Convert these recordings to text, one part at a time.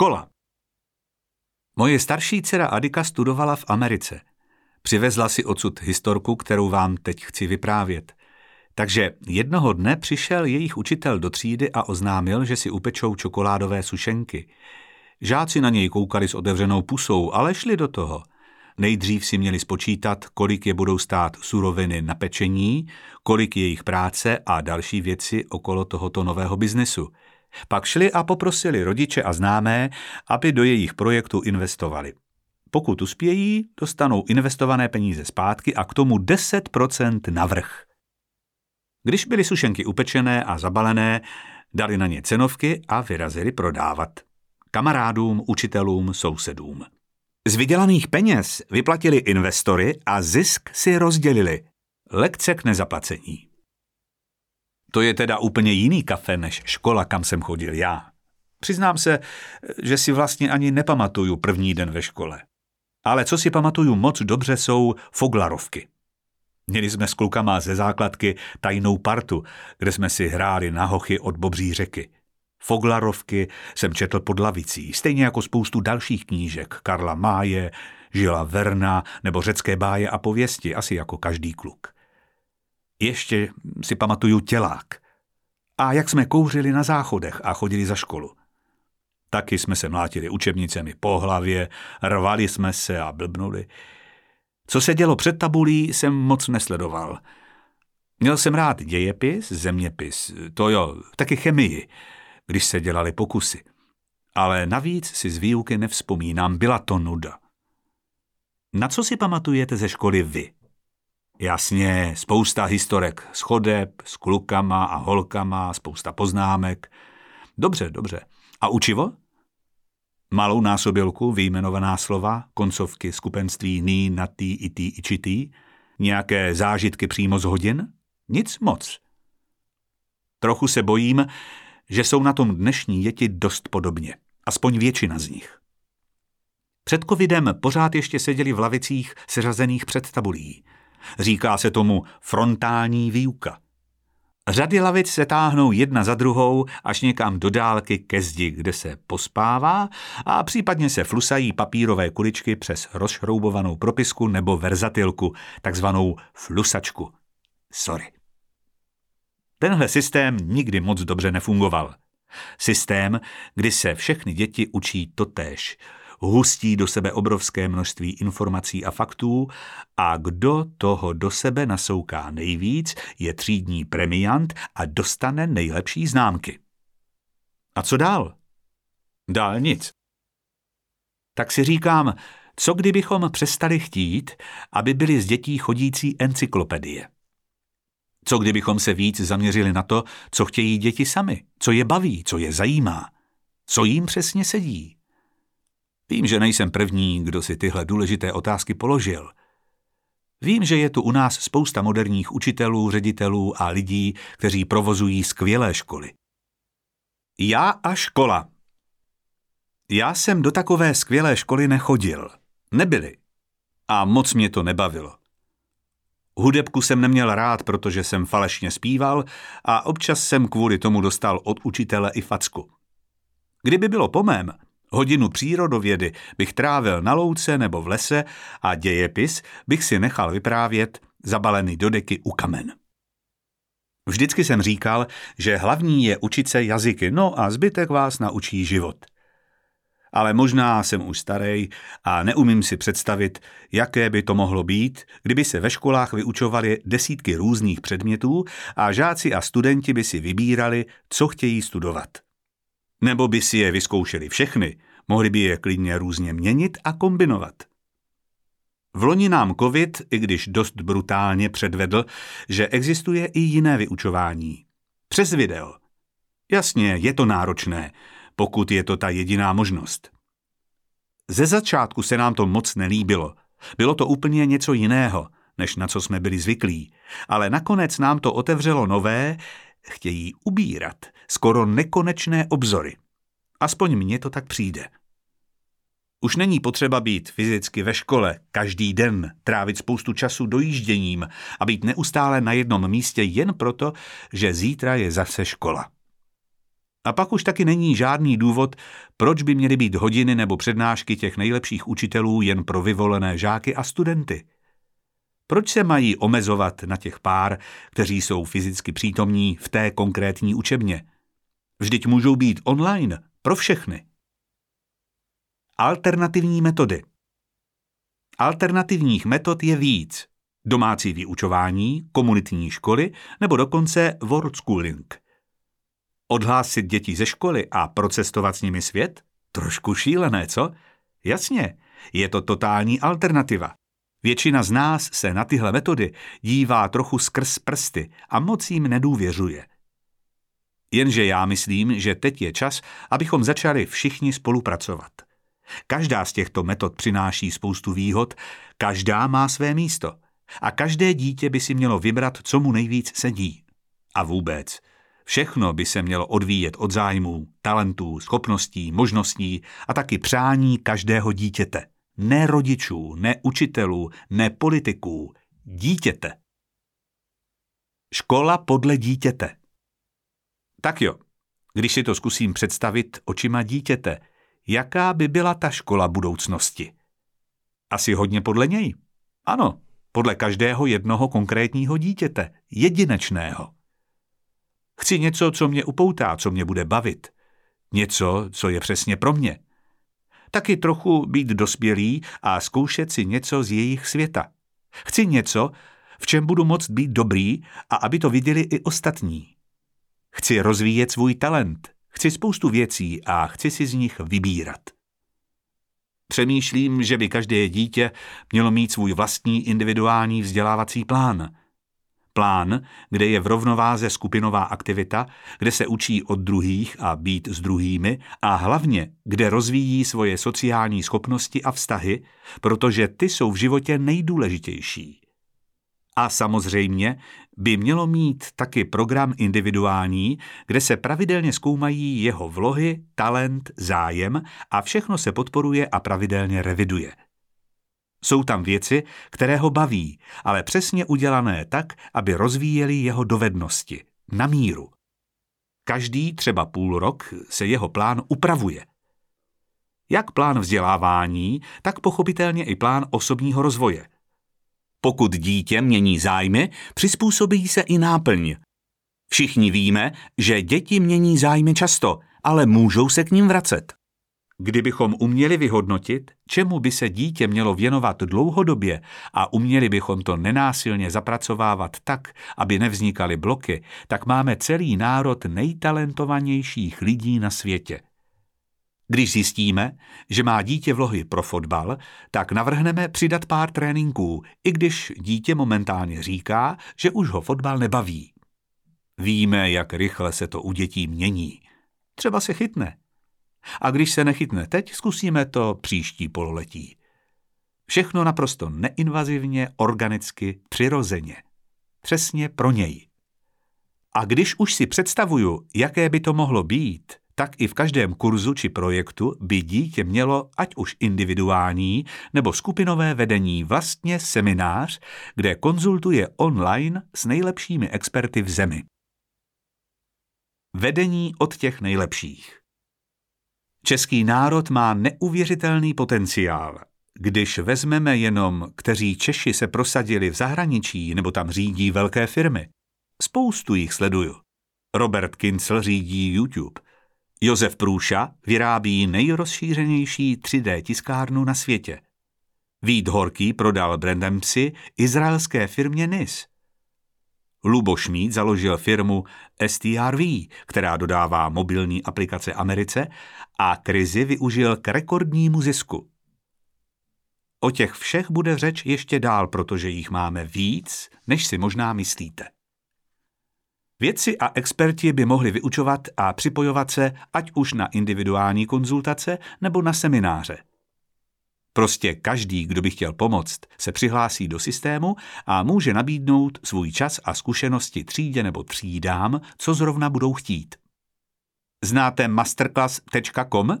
Škola. Moje starší dcera Adika studovala v Americe. Přivezla si odsud historku, kterou vám teď chci vyprávět. Takže jednoho dne přišel jejich učitel do třídy a oznámil, že si upečou čokoládové sušenky. Žáci na něj koukali s otevřenou pusou, ale šli do toho. Nejdřív si měli spočítat, kolik je budou stát suroviny na pečení, kolik je jejich práce a další věci okolo tohoto nového biznesu. Pak šli a poprosili rodiče a známé, aby do jejich projektu investovali. Pokud uspějí, dostanou investované peníze zpátky a k tomu 10% navrh. Když byly sušenky upečené a zabalené, dali na ně cenovky a vyrazili prodávat. Kamarádům, učitelům, sousedům. Z vydělaných peněz vyplatili investory a zisk si rozdělili. Lekce k nezaplacení. To je teda úplně jiný kafe než škola, kam jsem chodil já. Přiznám se, že si vlastně ani nepamatuju první den ve škole. Ale co si pamatuju moc dobře jsou foglarovky. Měli jsme s klukama ze základky tajnou partu, kde jsme si hráli na hochy od Bobří řeky. Foglarovky jsem četl pod lavicí, stejně jako spoustu dalších knížek, Karla Máje, Žila Verna nebo řecké báje a pověsti, asi jako každý kluk. Ještě si pamatuju tělák. A jak jsme kouřili na záchodech a chodili za školu. Taky jsme se mlátili učebnicemi po hlavě, rvali jsme se a blbnuli. Co se dělo před tabulí, jsem moc nesledoval. Měl jsem rád dějepis, zeměpis, to jo, taky chemii, když se dělali pokusy. Ale navíc si z výuky nevzpomínám, byla to nuda. Na co si pamatujete ze školy vy? Jasně, spousta historek s chodeb, s klukama a holkama, spousta poznámek. Dobře, dobře. A učivo? Malou násobilku, vyjmenovaná slova, koncovky skupenství ní, natý, itý, ičitý, nějaké zážitky přímo z hodin? Nic moc. Trochu se bojím, že jsou na tom dnešní děti dost podobně. Aspoň většina z nich. Před covidem pořád ještě seděli v lavicích seřazených před tabulí. Říká se tomu frontální výuka. Řady lavic se táhnou jedna za druhou až někam do dálky ke zdi, kde se pospává a případně se flusají papírové kuličky přes rozšroubovanou propisku nebo verzatilku, takzvanou flusačku. Sorry. Tenhle systém nikdy moc dobře nefungoval. Systém, kdy se všechny děti učí totéž, hustí do sebe obrovské množství informací a faktů a kdo toho do sebe nasouká nejvíc, je třídní premiant a dostane nejlepší známky. A co dál? Dál nic. Tak si říkám, co kdybychom přestali chtít, aby byly z dětí chodící encyklopedie? Co kdybychom se víc zaměřili na to, co chtějí děti sami, co je baví, co je zajímá, co jim přesně sedí? Vím, že nejsem první, kdo si tyhle důležité otázky položil. Vím, že je tu u nás spousta moderních učitelů, ředitelů a lidí, kteří provozují skvělé školy. Já a škola. Já jsem do takové skvělé školy nechodil. Nebyli. A moc mě to nebavilo. Hudebku jsem neměl rád, protože jsem falešně zpíval a občas jsem kvůli tomu dostal od učitele i facku. Kdyby bylo po mém, hodinu přírodovědy bych trávil na louce nebo v lese a dějepis bych si nechal vyprávět zabalený do deky u kamen. Vždycky jsem říkal, že hlavní je učit se jazyky, no a zbytek vás naučí život – ale možná jsem už starý a neumím si představit, jaké by to mohlo být, kdyby se ve školách vyučovaly desítky různých předmětů a žáci a studenti by si vybírali, co chtějí studovat. Nebo by si je vyzkoušeli všechny, mohli by je klidně různě měnit a kombinovat. V loni nám covid, i když dost brutálně předvedl, že existuje i jiné vyučování. Přes video. Jasně, je to náročné, pokud je to ta jediná možnost. Ze začátku se nám to moc nelíbilo. Bylo to úplně něco jiného, než na co jsme byli zvyklí, ale nakonec nám to otevřelo nové, chtějí ubírat, skoro nekonečné obzory. Aspoň mně to tak přijde. Už není potřeba být fyzicky ve škole každý den, trávit spoustu času dojížděním a být neustále na jednom místě jen proto, že zítra je zase škola. A pak už taky není žádný důvod, proč by měly být hodiny nebo přednášky těch nejlepších učitelů jen pro vyvolené žáky a studenty. Proč se mají omezovat na těch pár, kteří jsou fyzicky přítomní v té konkrétní učebně? Vždyť můžou být online pro všechny. Alternativní metody Alternativních metod je víc. Domácí vyučování, komunitní školy nebo dokonce world schooling. Odhlásit děti ze školy a procestovat s nimi svět? Trošku šílené, co? Jasně, je to totální alternativa. Většina z nás se na tyhle metody dívá trochu skrz prsty a moc jim nedůvěřuje. Jenže já myslím, že teď je čas, abychom začali všichni spolupracovat. Každá z těchto metod přináší spoustu výhod, každá má své místo a každé dítě by si mělo vybrat, co mu nejvíc sedí. A vůbec, všechno by se mělo odvíjet od zájmů, talentů, schopností, možností a taky přání každého dítěte. Ne rodičů, ne učitelů, ne politiků, dítěte. Škola podle dítěte. Tak jo, když si to zkusím představit očima dítěte, jaká by byla ta škola budoucnosti? Asi hodně podle něj. Ano, podle každého jednoho konkrétního dítěte, jedinečného. Chci něco, co mě upoutá, co mě bude bavit. Něco, co je přesně pro mě. Taky trochu být dospělý a zkoušet si něco z jejich světa. Chci něco, v čem budu moct být dobrý a aby to viděli i ostatní. Chci rozvíjet svůj talent, chci spoustu věcí a chci si z nich vybírat. Přemýšlím, že by každé dítě mělo mít svůj vlastní individuální vzdělávací plán. Plán, kde je v rovnováze skupinová aktivita, kde se učí od druhých a být s druhými a hlavně, kde rozvíjí svoje sociální schopnosti a vztahy, protože ty jsou v životě nejdůležitější. A samozřejmě by mělo mít taky program individuální, kde se pravidelně zkoumají jeho vlohy, talent, zájem a všechno se podporuje a pravidelně reviduje. Jsou tam věci, které ho baví, ale přesně udělané tak, aby rozvíjeli jeho dovednosti, na míru. Každý třeba půl rok se jeho plán upravuje. Jak plán vzdělávání, tak pochopitelně i plán osobního rozvoje – pokud dítě mění zájmy, přizpůsobí se i náplň. Všichni víme, že děti mění zájmy často, ale můžou se k ním vracet. Kdybychom uměli vyhodnotit, čemu by se dítě mělo věnovat dlouhodobě a uměli bychom to nenásilně zapracovávat tak, aby nevznikaly bloky, tak máme celý národ nejtalentovanějších lidí na světě. Když zjistíme, že má dítě vlohy pro fotbal, tak navrhneme přidat pár tréninků, i když dítě momentálně říká, že už ho fotbal nebaví. Víme, jak rychle se to u dětí mění. Třeba se chytne. A když se nechytne teď, zkusíme to příští pololetí. Všechno naprosto neinvazivně, organicky, přirozeně. Přesně pro něj. A když už si představuju, jaké by to mohlo být, tak i v každém kurzu či projektu by dítě mělo ať už individuální nebo skupinové vedení vlastně seminář, kde konzultuje online s nejlepšími experty v zemi. Vedení od těch nejlepších. Český národ má neuvěřitelný potenciál. Když vezmeme jenom, kteří Češi se prosadili v zahraničí nebo tam řídí velké firmy, spoustu jich sleduju. Robert Kincel řídí YouTube, Josef Průša vyrábí nejrozšířenější 3D tiskárnu na světě. Vít Horký prodal brandem psy izraelské firmě NIS. Lubo Šmíd založil firmu STRV, která dodává mobilní aplikace Americe a krizi využil k rekordnímu zisku. O těch všech bude řeč ještě dál, protože jich máme víc, než si možná myslíte. Vědci a experti by mohli vyučovat a připojovat se ať už na individuální konzultace nebo na semináře. Prostě každý, kdo by chtěl pomoct, se přihlásí do systému a může nabídnout svůj čas a zkušenosti třídě nebo třídám, co zrovna budou chtít. Znáte masterclass.com?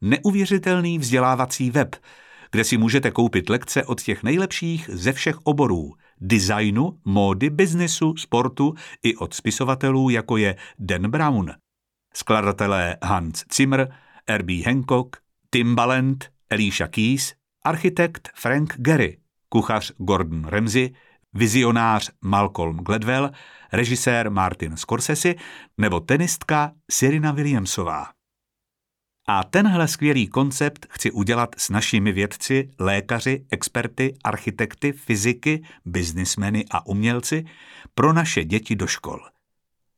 Neuvěřitelný vzdělávací web, kde si můžete koupit lekce od těch nejlepších ze všech oborů – designu, módy, biznesu, sportu i od spisovatelů, jako je Dan Brown. skladatelé Hans Zimmer, R.B. Hancock, Timbaland, Elisha Keys, architekt Frank Gehry, kuchař Gordon Ramsay, vizionář Malcolm Gladwell, režisér Martin Scorsese nebo tenistka Serena Williamsová. A tenhle skvělý koncept chci udělat s našimi vědci, lékaři, experty, architekty, fyziky, biznismeny a umělci pro naše děti do škol.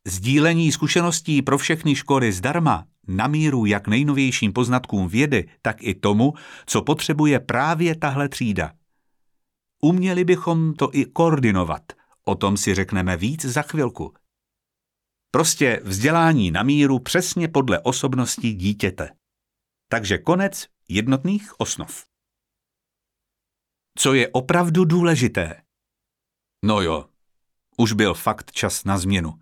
Sdílení zkušeností pro všechny školy zdarma, na míru jak nejnovějším poznatkům vědy, tak i tomu, co potřebuje právě tahle třída. Uměli bychom to i koordinovat, o tom si řekneme víc za chvilku. Prostě vzdělání na míru přesně podle osobnosti dítěte. Takže konec jednotných osnov. Co je opravdu důležité? No jo, už byl fakt čas na změnu.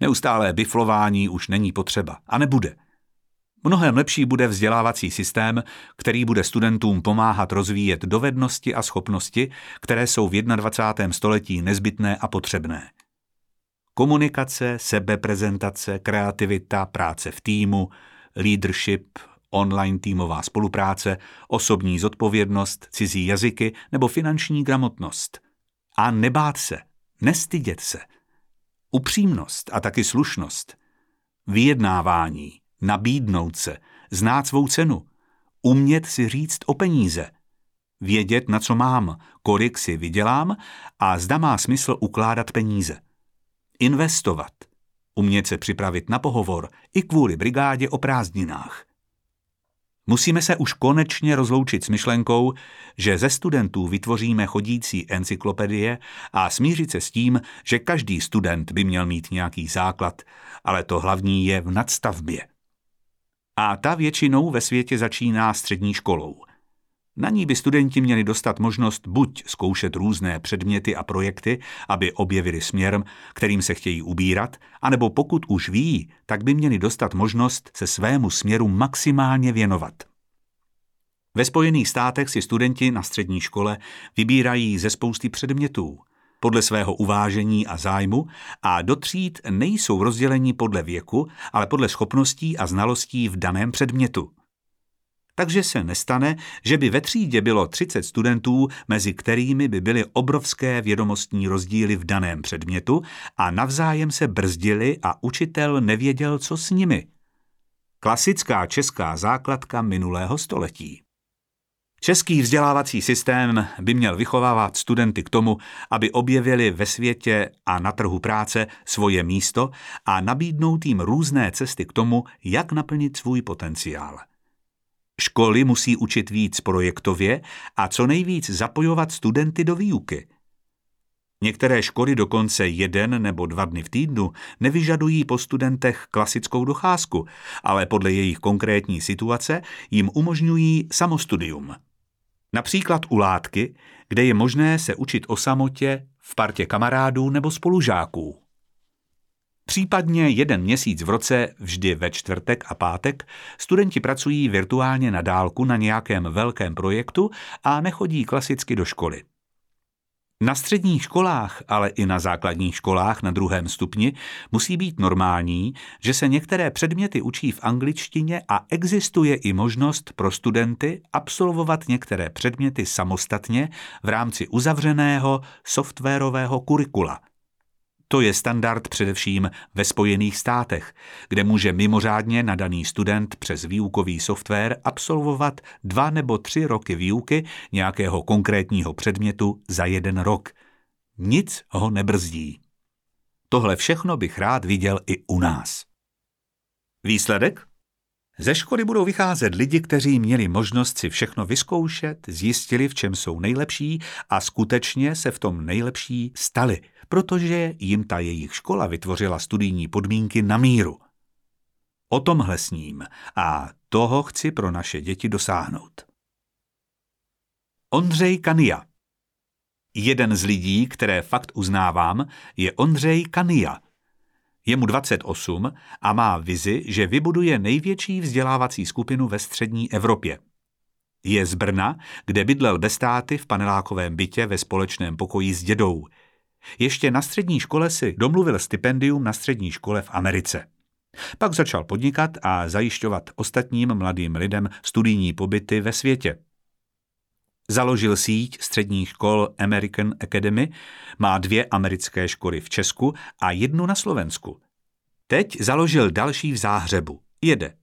Neustálé biflování už není potřeba a nebude. Mnohem lepší bude vzdělávací systém, který bude studentům pomáhat rozvíjet dovednosti a schopnosti, které jsou v 21. století nezbytné a potřebné. Komunikace, sebeprezentace, kreativita, práce v týmu, leadership, online týmová spolupráce, osobní zodpovědnost, cizí jazyky nebo finanční gramotnost. A nebát se, nestydět se. Upřímnost a taky slušnost. Vyjednávání, nabídnout se, znát svou cenu, umět si říct o peníze, vědět, na co mám, kolik si vydělám a zda má smysl ukládat peníze. Investovat, umět se připravit na pohovor i kvůli brigádě o prázdninách. Musíme se už konečně rozloučit s myšlenkou, že ze studentů vytvoříme chodící encyklopedie a smířit se s tím, že každý student by měl mít nějaký základ, ale to hlavní je v nadstavbě. A ta většinou ve světě začíná střední školou. Na ní by studenti měli dostat možnost buď zkoušet různé předměty a projekty, aby objevili směr, kterým se chtějí ubírat, anebo pokud už ví, tak by měli dostat možnost se svému směru maximálně věnovat. Ve Spojených státech si studenti na střední škole vybírají ze spousty předmětů – podle svého uvážení a zájmu a do tříd nejsou rozděleni podle věku, ale podle schopností a znalostí v daném předmětu. Takže se nestane, že by ve třídě bylo 30 studentů, mezi kterými by byly obrovské vědomostní rozdíly v daném předmětu a navzájem se brzdili a učitel nevěděl, co s nimi. Klasická česká základka minulého století. Český vzdělávací systém by měl vychovávat studenty k tomu, aby objevili ve světě a na trhu práce svoje místo a nabídnout jim různé cesty k tomu, jak naplnit svůj potenciál. Školy musí učit víc projektově a co nejvíc zapojovat studenty do výuky. Některé školy dokonce jeden nebo dva dny v týdnu nevyžadují po studentech klasickou docházku, ale podle jejich konkrétní situace jim umožňují samostudium. Například u látky, kde je možné se učit o samotě, v partě kamarádů nebo spolužáků. Případně jeden měsíc v roce, vždy ve čtvrtek a pátek, studenti pracují virtuálně na dálku na nějakém velkém projektu a nechodí klasicky do školy. Na středních školách, ale i na základních školách na druhém stupni musí být normální, že se některé předměty učí v angličtině a existuje i možnost pro studenty absolvovat některé předměty samostatně v rámci uzavřeného softwarového kurikula – to je standard především ve Spojených státech, kde může mimořádně nadaný student přes výukový software absolvovat dva nebo tři roky výuky nějakého konkrétního předmětu za jeden rok. Nic ho nebrzdí. Tohle všechno bych rád viděl i u nás. Výsledek? Ze školy budou vycházet lidi, kteří měli možnost si všechno vyzkoušet, zjistili, v čem jsou nejlepší a skutečně se v tom nejlepší stali – protože jim ta jejich škola vytvořila studijní podmínky na míru. O tomhle s ním a toho chci pro naše děti dosáhnout. Ondřej Kania Jeden z lidí, které fakt uznávám, je Ondřej Kania. Je mu 28 a má vizi, že vybuduje největší vzdělávací skupinu ve střední Evropě. Je z Brna, kde bydlel bez státy v panelákovém bytě ve společném pokoji s dědou – ještě na střední škole si domluvil stipendium na střední škole v Americe. Pak začal podnikat a zajišťovat ostatním mladým lidem studijní pobyty ve světě. Založil síť středních škol American Academy, má dvě americké školy v Česku a jednu na Slovensku. Teď založil další v Záhřebu. Jede.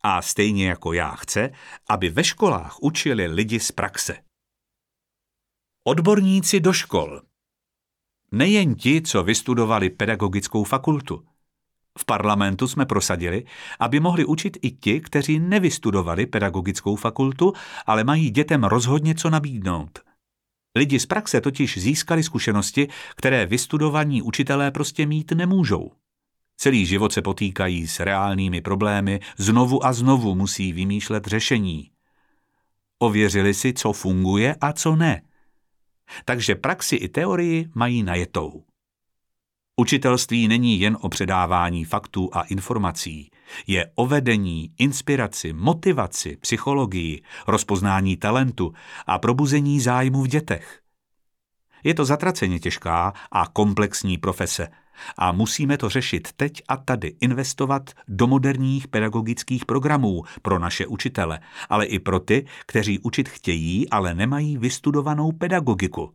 A stejně jako já chce, aby ve školách učili lidi z praxe. Odborníci do škol. Nejen ti, co vystudovali pedagogickou fakultu. V parlamentu jsme prosadili, aby mohli učit i ti, kteří nevystudovali pedagogickou fakultu, ale mají dětem rozhodně co nabídnout. Lidi z praxe totiž získali zkušenosti, které vystudovaní učitelé prostě mít nemůžou. Celý život se potýkají s reálnými problémy, znovu a znovu musí vymýšlet řešení. Ověřili si, co funguje a co ne. Takže praxi i teorii mají najetou. Učitelství není jen o předávání faktů a informací, je o vedení, inspiraci, motivaci, psychologii, rozpoznání talentu a probuzení zájmu v dětech. Je to zatraceně těžká a komplexní profese a musíme to řešit teď a tady, investovat do moderních pedagogických programů pro naše učitele, ale i pro ty, kteří učit chtějí, ale nemají vystudovanou pedagogiku.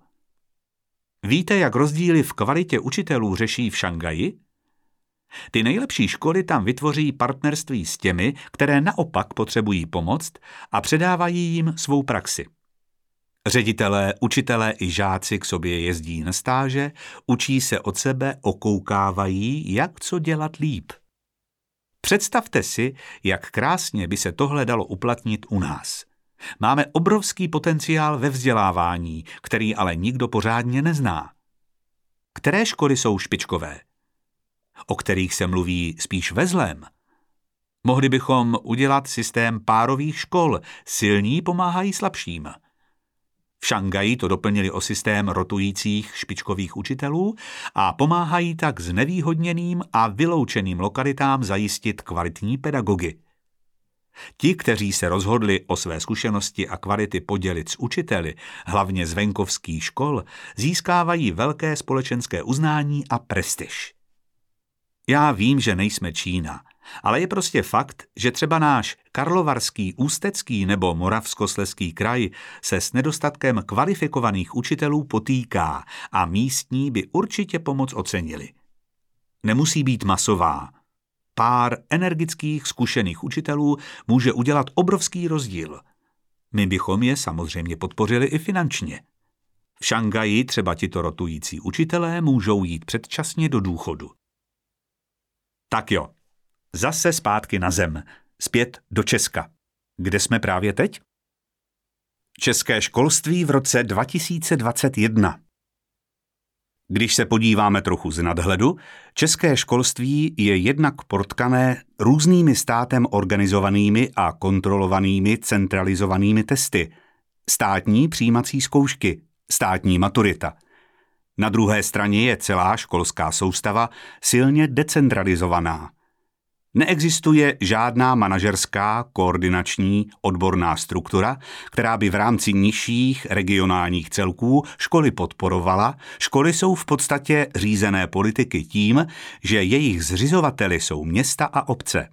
Víte, jak rozdíly v kvalitě učitelů řeší v Šangaji? Ty nejlepší školy tam vytvoří partnerství s těmi, které naopak potřebují pomoc a předávají jim svou praxi. Ředitelé, učitelé i žáci k sobě jezdí na stáže, učí se od sebe, okoukávají, jak co dělat líp. Představte si, jak krásně by se tohle dalo uplatnit u nás. Máme obrovský potenciál ve vzdělávání, který ale nikdo pořádně nezná. Které školy jsou špičkové? O kterých se mluví spíš ve zlém? Mohli bychom udělat systém párových škol, silní pomáhají slabším. V Šangaji to doplnili o systém rotujících špičkových učitelů a pomáhají tak znevýhodněným a vyloučeným lokalitám zajistit kvalitní pedagogy. Ti, kteří se rozhodli o své zkušenosti a kvality podělit s učiteli, hlavně z venkovských škol, získávají velké společenské uznání a prestiž. Já vím, že nejsme Čína, ale je prostě fakt, že třeba náš Karlovarský, Ústecký nebo Moravskosleský kraj se s nedostatkem kvalifikovaných učitelů potýká a místní by určitě pomoc ocenili. Nemusí být masová, pár energických, zkušených učitelů může udělat obrovský rozdíl. My bychom je samozřejmě podpořili i finančně. V Šangaji třeba tito rotující učitelé můžou jít předčasně do důchodu. Tak jo, zase zpátky na zem, zpět do Česka. Kde jsme právě teď? České školství v roce 2021. Když se podíváme trochu z nadhledu, české školství je jednak protkané různými státem organizovanými a kontrolovanými centralizovanými testy, státní přijímací zkoušky, státní maturita. Na druhé straně je celá školská soustava silně decentralizovaná – Neexistuje žádná manažerská, koordinační, odborná struktura, která by v rámci nižších regionálních celků školy podporovala. Školy jsou v podstatě řízené politiky tím, že jejich zřizovateli jsou města a obce.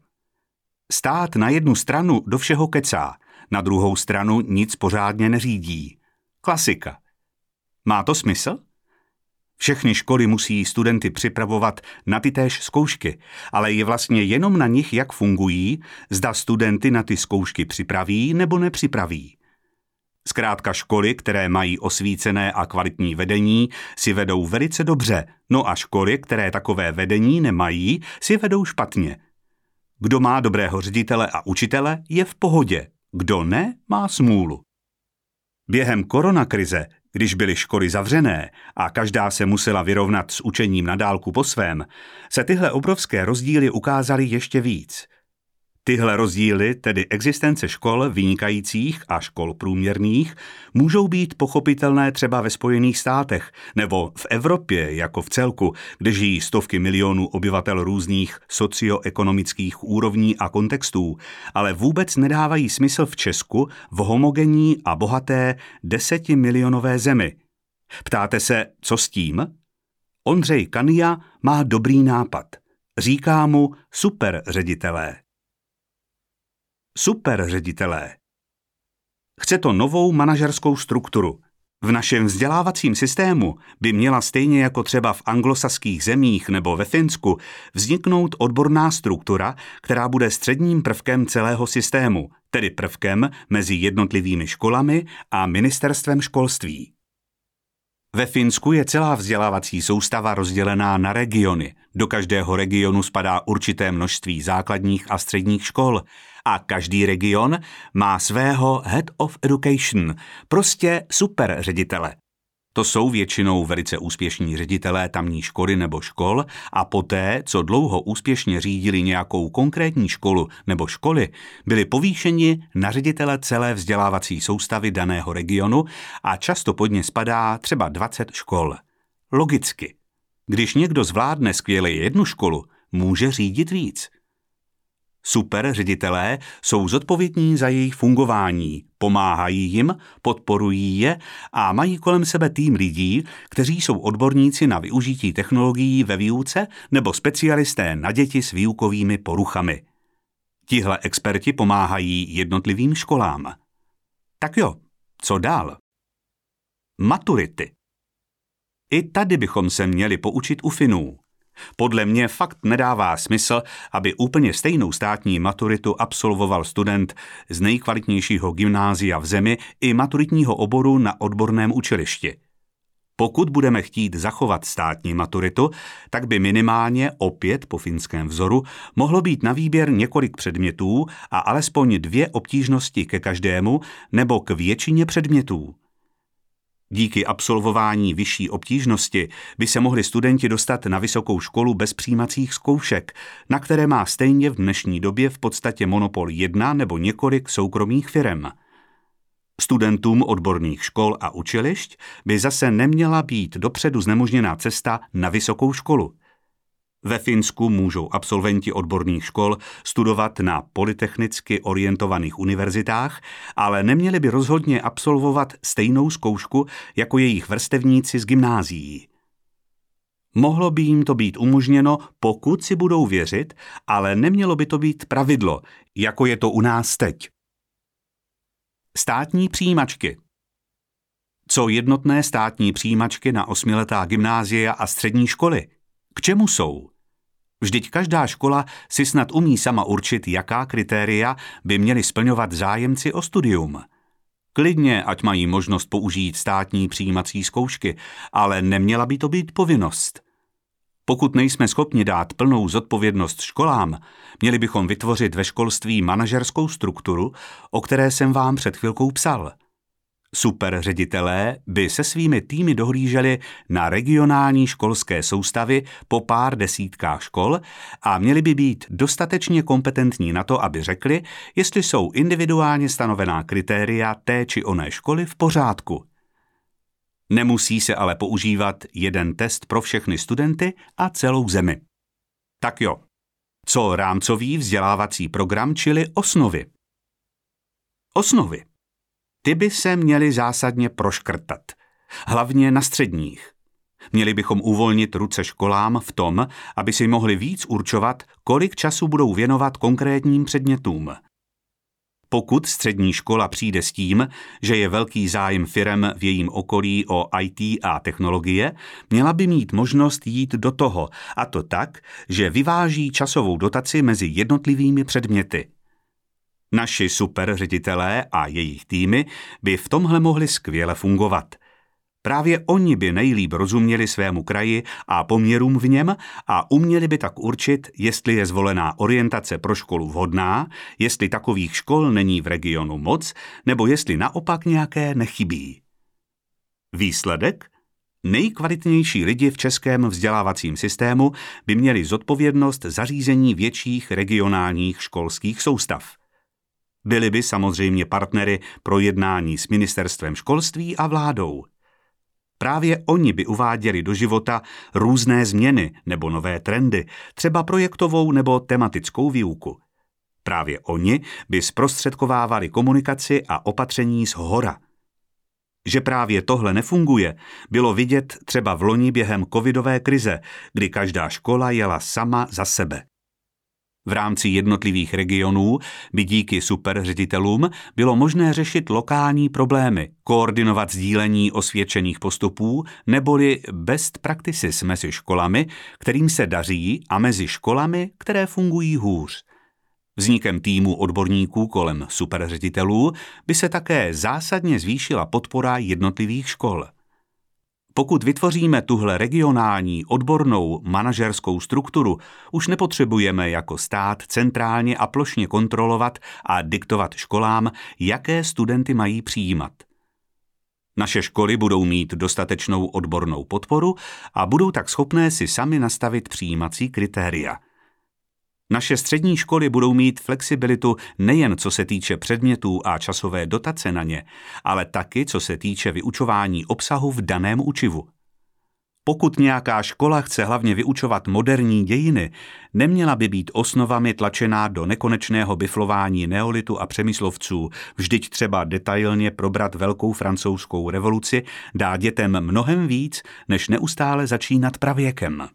Stát na jednu stranu do všeho kecá, na druhou stranu nic pořádně neřídí. Klasika. Má to smysl? Všechny školy musí studenty připravovat na ty též zkoušky, ale je vlastně jenom na nich, jak fungují, zda studenty na ty zkoušky připraví nebo nepřipraví. Zkrátka školy, které mají osvícené a kvalitní vedení, si vedou velice dobře, no a školy, které takové vedení nemají, si vedou špatně. Kdo má dobrého ředitele a učitele, je v pohodě, kdo ne, má smůlu. Během koronakrize když byly školy zavřené a každá se musela vyrovnat s učením na dálku po svém, se tyhle obrovské rozdíly ukázaly ještě víc. Tyhle rozdíly, tedy existence škol vynikajících a škol průměrných, můžou být pochopitelné třeba ve Spojených státech nebo v Evropě jako v celku, kde žijí stovky milionů obyvatel různých socioekonomických úrovní a kontextů, ale vůbec nedávají smysl v Česku v homogenní a bohaté desetimilionové zemi. Ptáte se, co s tím? Ondřej Kania má dobrý nápad – Říká mu super ředitelé. Super ředitelé. Chce to novou manažerskou strukturu. V našem vzdělávacím systému by měla stejně jako třeba v anglosaských zemích nebo ve Finsku vzniknout odborná struktura, která bude středním prvkem celého systému, tedy prvkem mezi jednotlivými školami a ministerstvem školství. Ve Finsku je celá vzdělávací soustava rozdělená na regiony. Do každého regionu spadá určité množství základních a středních škol a každý region má svého Head of Education, prostě super ředitele. To jsou většinou velice úspěšní ředitelé tamní školy nebo škol a poté, co dlouho úspěšně řídili nějakou konkrétní školu nebo školy, byli povýšeni na ředitele celé vzdělávací soustavy daného regionu a často pod ně spadá třeba 20 škol. Logicky. Když někdo zvládne skvěle jednu školu, může řídit víc. Super ředitelé jsou zodpovědní za jejich fungování, pomáhají jim, podporují je a mají kolem sebe tým lidí, kteří jsou odborníci na využití technologií ve výuce nebo specialisté na děti s výukovými poruchami. Tihle experti pomáhají jednotlivým školám. Tak jo, co dál? Maturity. I tady bychom se měli poučit u Finů. Podle mě fakt nedává smysl, aby úplně stejnou státní maturitu absolvoval student z nejkvalitnějšího gymnázia v zemi i maturitního oboru na odborném učilišti. Pokud budeme chtít zachovat státní maturitu, tak by minimálně opět po finském vzoru mohlo být na výběr několik předmětů a alespoň dvě obtížnosti ke každému nebo k většině předmětů. Díky absolvování vyšší obtížnosti by se mohli studenti dostat na vysokou školu bez přijímacích zkoušek, na které má stejně v dnešní době v podstatě monopol jedna nebo několik soukromých firm. Studentům odborných škol a učilišť by zase neměla být dopředu znemožněná cesta na vysokou školu – ve Finsku můžou absolventi odborných škol studovat na politechnicky orientovaných univerzitách, ale neměli by rozhodně absolvovat stejnou zkoušku jako jejich vrstevníci z gymnázií. Mohlo by jim to být umožněno, pokud si budou věřit, ale nemělo by to být pravidlo, jako je to u nás teď. Státní přijímačky Co jednotné státní přijímačky na osmiletá gymnázia a střední školy? K čemu jsou? Vždyť každá škola si snad umí sama určit, jaká kritéria by měli splňovat zájemci o studium. Klidně, ať mají možnost použít státní přijímací zkoušky, ale neměla by to být povinnost. Pokud nejsme schopni dát plnou zodpovědnost školám, měli bychom vytvořit ve školství manažerskou strukturu, o které jsem vám před chvilkou psal – Super ředitelé by se svými týmy dohlíželi na regionální školské soustavy po pár desítkách škol a měli by být dostatečně kompetentní na to, aby řekli, jestli jsou individuálně stanovená kritéria té či oné školy v pořádku. Nemusí se ale používat jeden test pro všechny studenty a celou zemi. Tak jo, co rámcový vzdělávací program, čili osnovy? Osnovy ty by se měly zásadně proškrtat. Hlavně na středních. Měli bychom uvolnit ruce školám v tom, aby si mohli víc určovat, kolik času budou věnovat konkrétním předmětům. Pokud střední škola přijde s tím, že je velký zájem firem v jejím okolí o IT a technologie, měla by mít možnost jít do toho, a to tak, že vyváží časovou dotaci mezi jednotlivými předměty. Naši superředitelé a jejich týmy by v tomhle mohli skvěle fungovat. Právě oni by nejlíp rozuměli svému kraji a poměrům v něm a uměli by tak určit, jestli je zvolená orientace pro školu vhodná, jestli takových škol není v regionu moc, nebo jestli naopak nějaké nechybí. Výsledek? Nejkvalitnější lidi v českém vzdělávacím systému by měli zodpovědnost zařízení větších regionálních školských soustav. Byli by samozřejmě partnery pro jednání s ministerstvem školství a vládou. Právě oni by uváděli do života různé změny nebo nové trendy, třeba projektovou nebo tematickou výuku. Právě oni by zprostředkovávali komunikaci a opatření z hora. Že právě tohle nefunguje, bylo vidět třeba v loni během covidové krize, kdy každá škola jela sama za sebe. V rámci jednotlivých regionů by díky superředitelům bylo možné řešit lokální problémy, koordinovat sdílení osvědčených postupů neboli best practices mezi školami, kterým se daří a mezi školami, které fungují hůř. Vznikem týmu odborníků kolem superředitelů by se také zásadně zvýšila podpora jednotlivých škol. Pokud vytvoříme tuhle regionální, odbornou, manažerskou strukturu, už nepotřebujeme jako stát centrálně a plošně kontrolovat a diktovat školám, jaké studenty mají přijímat. Naše školy budou mít dostatečnou odbornou podporu a budou tak schopné si sami nastavit přijímací kritéria – naše střední školy budou mít flexibilitu nejen co se týče předmětů a časové dotace na ně, ale taky co se týče vyučování obsahu v daném učivu. Pokud nějaká škola chce hlavně vyučovat moderní dějiny, neměla by být osnovami tlačená do nekonečného biflování neolitu a přemyslovců, vždyť třeba detailně probrat velkou francouzskou revoluci dá dětem mnohem víc, než neustále začínat pravěkem.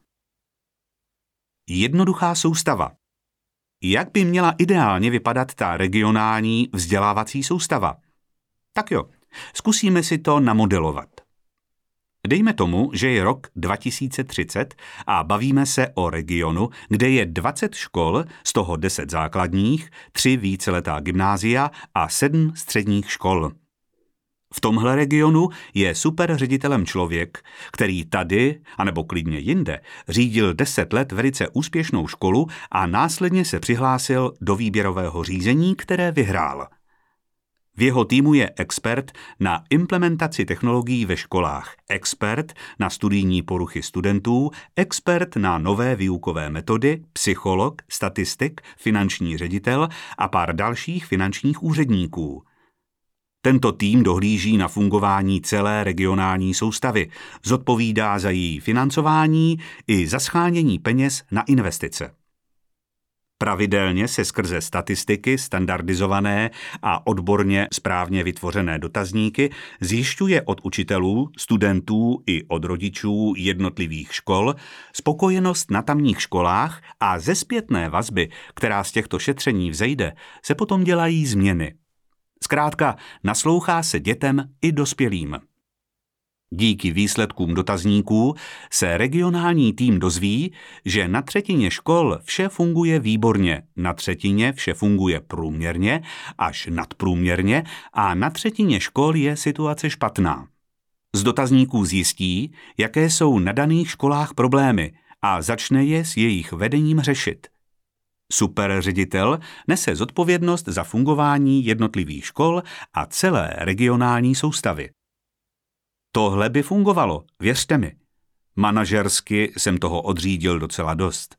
Jednoduchá soustava. Jak by měla ideálně vypadat ta regionální vzdělávací soustava? Tak jo, zkusíme si to namodelovat. Dejme tomu, že je rok 2030 a bavíme se o regionu, kde je 20 škol, z toho 10 základních, 3 víceletá gymnázia a 7 středních škol. V tomhle regionu je super ředitelem člověk, který tady, anebo klidně jinde, řídil deset let velice úspěšnou školu a následně se přihlásil do výběrového řízení, které vyhrál. V jeho týmu je expert na implementaci technologií ve školách, expert na studijní poruchy studentů, expert na nové výukové metody, psycholog, statistik, finanční ředitel a pár dalších finančních úředníků – tento tým dohlíží na fungování celé regionální soustavy, zodpovídá za její financování i za schánění peněz na investice. Pravidelně se skrze statistiky, standardizované a odborně správně vytvořené dotazníky zjišťuje od učitelů, studentů i od rodičů jednotlivých škol spokojenost na tamních školách a ze zpětné vazby, která z těchto šetření vzejde, se potom dělají změny. Zkrátka, naslouchá se dětem i dospělým. Díky výsledkům dotazníků se regionální tým dozví, že na třetině škol vše funguje výborně, na třetině vše funguje průměrně až nadprůměrně a na třetině škol je situace špatná. Z dotazníků zjistí, jaké jsou na daných školách problémy a začne je s jejich vedením řešit. Superředitel nese zodpovědnost za fungování jednotlivých škol a celé regionální soustavy. Tohle by fungovalo, věřte mi. Manažersky jsem toho odřídil docela dost.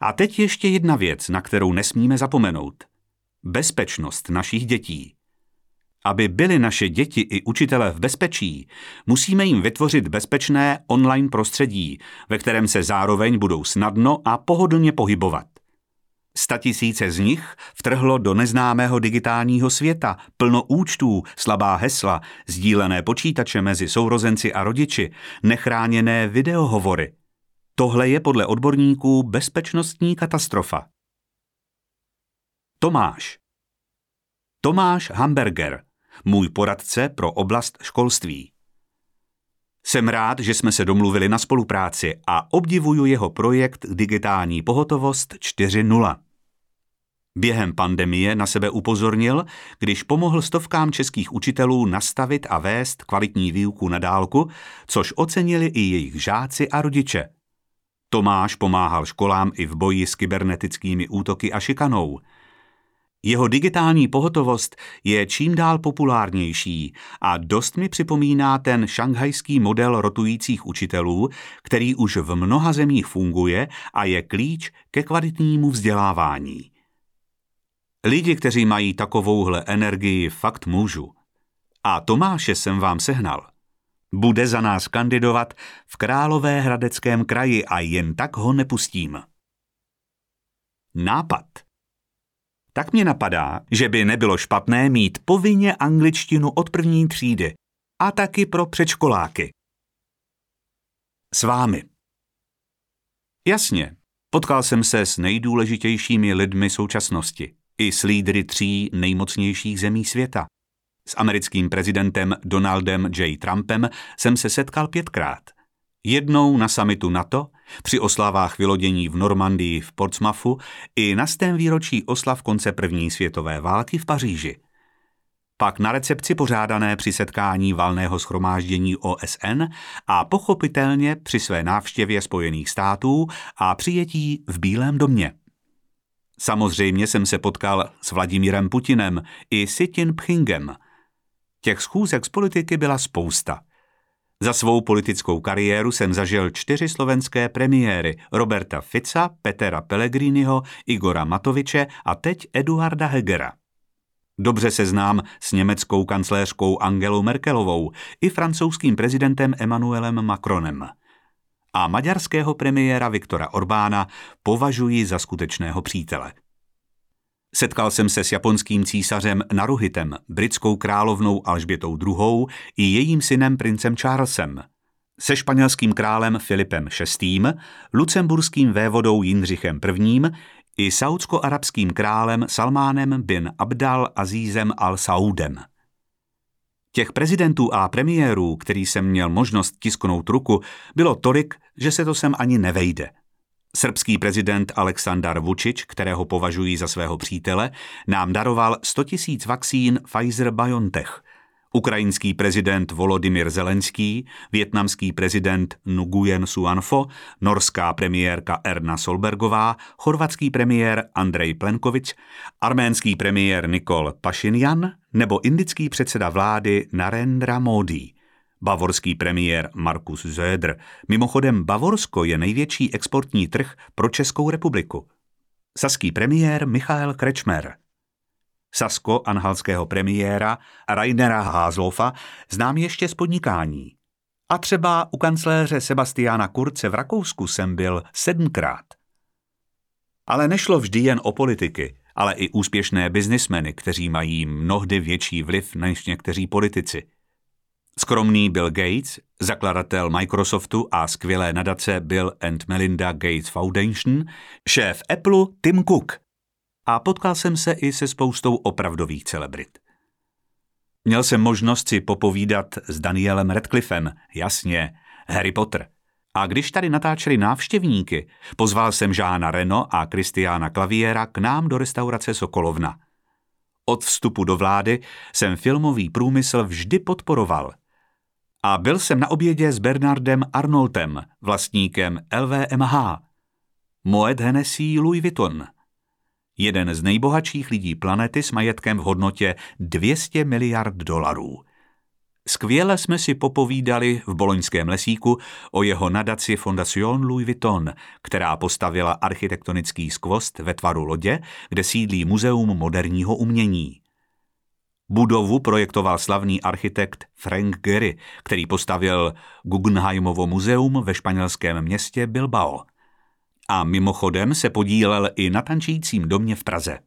A teď ještě jedna věc, na kterou nesmíme zapomenout. Bezpečnost našich dětí. Aby byly naše děti i učitelé v bezpečí, musíme jim vytvořit bezpečné online prostředí, ve kterém se zároveň budou snadno a pohodlně pohybovat. Statisíce z nich vtrhlo do neznámého digitálního světa, plno účtů, slabá hesla, sdílené počítače mezi sourozenci a rodiči, nechráněné videohovory. Tohle je podle odborníků bezpečnostní katastrofa. Tomáš Tomáš Hamburger, můj poradce pro oblast školství. Jsem rád, že jsme se domluvili na spolupráci a obdivuju jeho projekt Digitální pohotovost 4.0. Během pandemie na sebe upozornil, když pomohl stovkám českých učitelů nastavit a vést kvalitní výuku na dálku, což ocenili i jejich žáci a rodiče. Tomáš pomáhal školám i v boji s kybernetickými útoky a šikanou. Jeho digitální pohotovost je čím dál populárnější a dost mi připomíná ten šanghajský model rotujících učitelů, který už v mnoha zemích funguje a je klíč ke kvalitnímu vzdělávání. Lidi, kteří mají takovouhle energii, fakt můžu. A Tomáše jsem vám sehnal. Bude za nás kandidovat v Královéhradeckém kraji a jen tak ho nepustím. Nápad. Tak mě napadá, že by nebylo špatné mít povinně angličtinu od první třídy. a taky pro předškoláky. S vámi. Jasně, potkal jsem se s nejdůležitějšími lidmi současnosti, i s lídry tří nejmocnějších zemí světa. S americkým prezidentem Donaldem J. Trumpem jsem se setkal pětkrát. Jednou na samitu NATO, při oslavách vylodění v Normandii v Portsmouthu i na stém výročí oslav konce první světové války v Paříži – pak na recepci pořádané při setkání valného schromáždění OSN a pochopitelně při své návštěvě Spojených států a přijetí v Bílém domě. Samozřejmě jsem se potkal s Vladimírem Putinem i si Jinpingem. Těch schůzek z politiky byla spousta. Za svou politickou kariéru jsem zažil čtyři slovenské premiéry Roberta Fica, Petra Pellegriniho, Igora Matoviče a teď Eduarda Hegera. Dobře se znám s německou kancléřkou Angelou Merkelovou i francouzským prezidentem Emmanuelem Macronem. A maďarského premiéra Viktora Orbána považuji za skutečného přítele. Setkal jsem se s japonským císařem Naruhitem, britskou královnou Alžbětou II. i jejím synem princem Charlesem, se španělským králem Filipem VI., lucemburským vévodou Jindřichem I i saudsko-arabským králem Salmánem bin Abdal Azízem al-Saudem. Těch prezidentů a premiérů, který jsem měl možnost tisknout ruku, bylo tolik, že se to sem ani nevejde. Srbský prezident Aleksandar Vučić, kterého považuji za svého přítele, nám daroval 100 000 vakcín Pfizer-BioNTech – ukrajinský prezident Volodymyr Zelenský, větnamský prezident Nguyen Suanfo, norská premiérka Erna Solbergová, chorvatský premiér Andrej Plenkovič, arménský premiér Nikol Pašinjan nebo indický předseda vlády Narendra Modi. Bavorský premiér Markus Söder. Mimochodem Bavorsko je největší exportní trh pro Českou republiku. Saský premiér Michael Krečmer. Sasko-anhalského premiéra Rainera Házlofa znám ještě z podnikání. A třeba u kancléře Sebastiana Kurce v Rakousku jsem byl sedmkrát. Ale nešlo vždy jen o politiky, ale i úspěšné biznismeny, kteří mají mnohdy větší vliv než někteří politici. Skromný Bill Gates, zakladatel Microsoftu a skvělé nadace Bill and Melinda Gates Foundation, šéf Apple Tim Cook – a potkal jsem se i se spoustou opravdových celebrit. Měl jsem možnost si popovídat s Danielem Radcliffem, jasně, Harry Potter. A když tady natáčeli návštěvníky, pozval jsem Žána Reno a Kristiána Klaviera k nám do restaurace Sokolovna. Od vstupu do vlády jsem filmový průmysl vždy podporoval. A byl jsem na obědě s Bernardem Arnoldem, vlastníkem LVMH. Moet Hennessy Louis Vuitton – jeden z nejbohatších lidí planety s majetkem v hodnotě 200 miliard dolarů. Skvěle jsme si popovídali v boloňském lesíku o jeho nadaci Fondation Louis Vuitton, která postavila architektonický skvost ve tvaru lodě, kde sídlí Muzeum moderního umění. Budovu projektoval slavný architekt Frank Gehry, který postavil Guggenheimovo muzeum ve španělském městě Bilbao a mimochodem se podílel i na tančícím domě v Praze.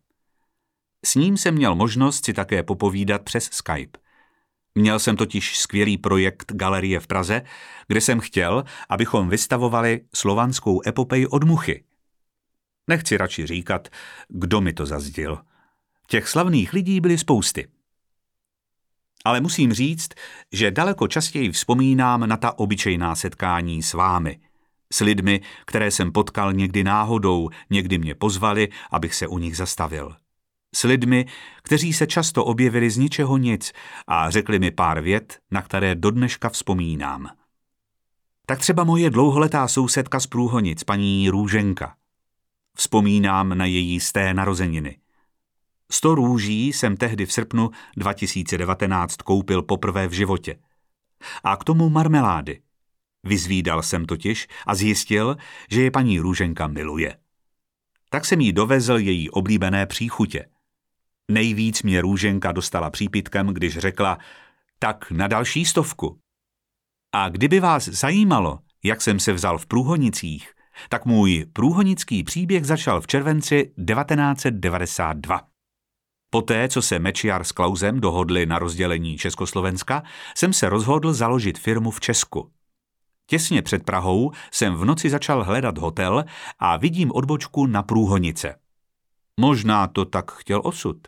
S ním jsem měl možnost si také popovídat přes Skype. Měl jsem totiž skvělý projekt Galerie v Praze, kde jsem chtěl, abychom vystavovali slovanskou epopej od muchy. Nechci radši říkat, kdo mi to zazdil. Těch slavných lidí byly spousty. Ale musím říct, že daleko častěji vzpomínám na ta obyčejná setkání s vámi – s lidmi, které jsem potkal někdy náhodou, někdy mě pozvali, abych se u nich zastavil. S lidmi, kteří se často objevili z ničeho nic a řekli mi pár vět, na které dodneška vzpomínám. Tak třeba moje dlouholetá sousedka z Průhonic, paní Růženka. Vzpomínám na její sté narozeniny. Sto růží jsem tehdy v srpnu 2019 koupil poprvé v životě. A k tomu marmelády – Vyzvídal jsem totiž a zjistil, že je paní Růženka miluje. Tak jsem jí dovezl její oblíbené příchutě. Nejvíc mě Růženka dostala přípitkem, když řekla, tak na další stovku. A kdyby vás zajímalo, jak jsem se vzal v Průhonicích, tak můj průhonický příběh začal v červenci 1992. Poté, co se Mečiar s Klausem dohodli na rozdělení Československa, jsem se rozhodl založit firmu v Česku. Těsně před Prahou jsem v noci začal hledat hotel a vidím odbočku na Průhonice. Možná to tak chtěl osud.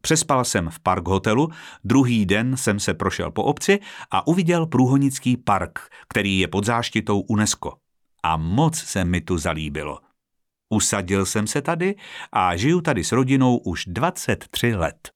Přespal jsem v park hotelu, druhý den jsem se prošel po obci a uviděl Průhonický park, který je pod záštitou UNESCO. A moc se mi tu zalíbilo. Usadil jsem se tady a žiju tady s rodinou už 23 let.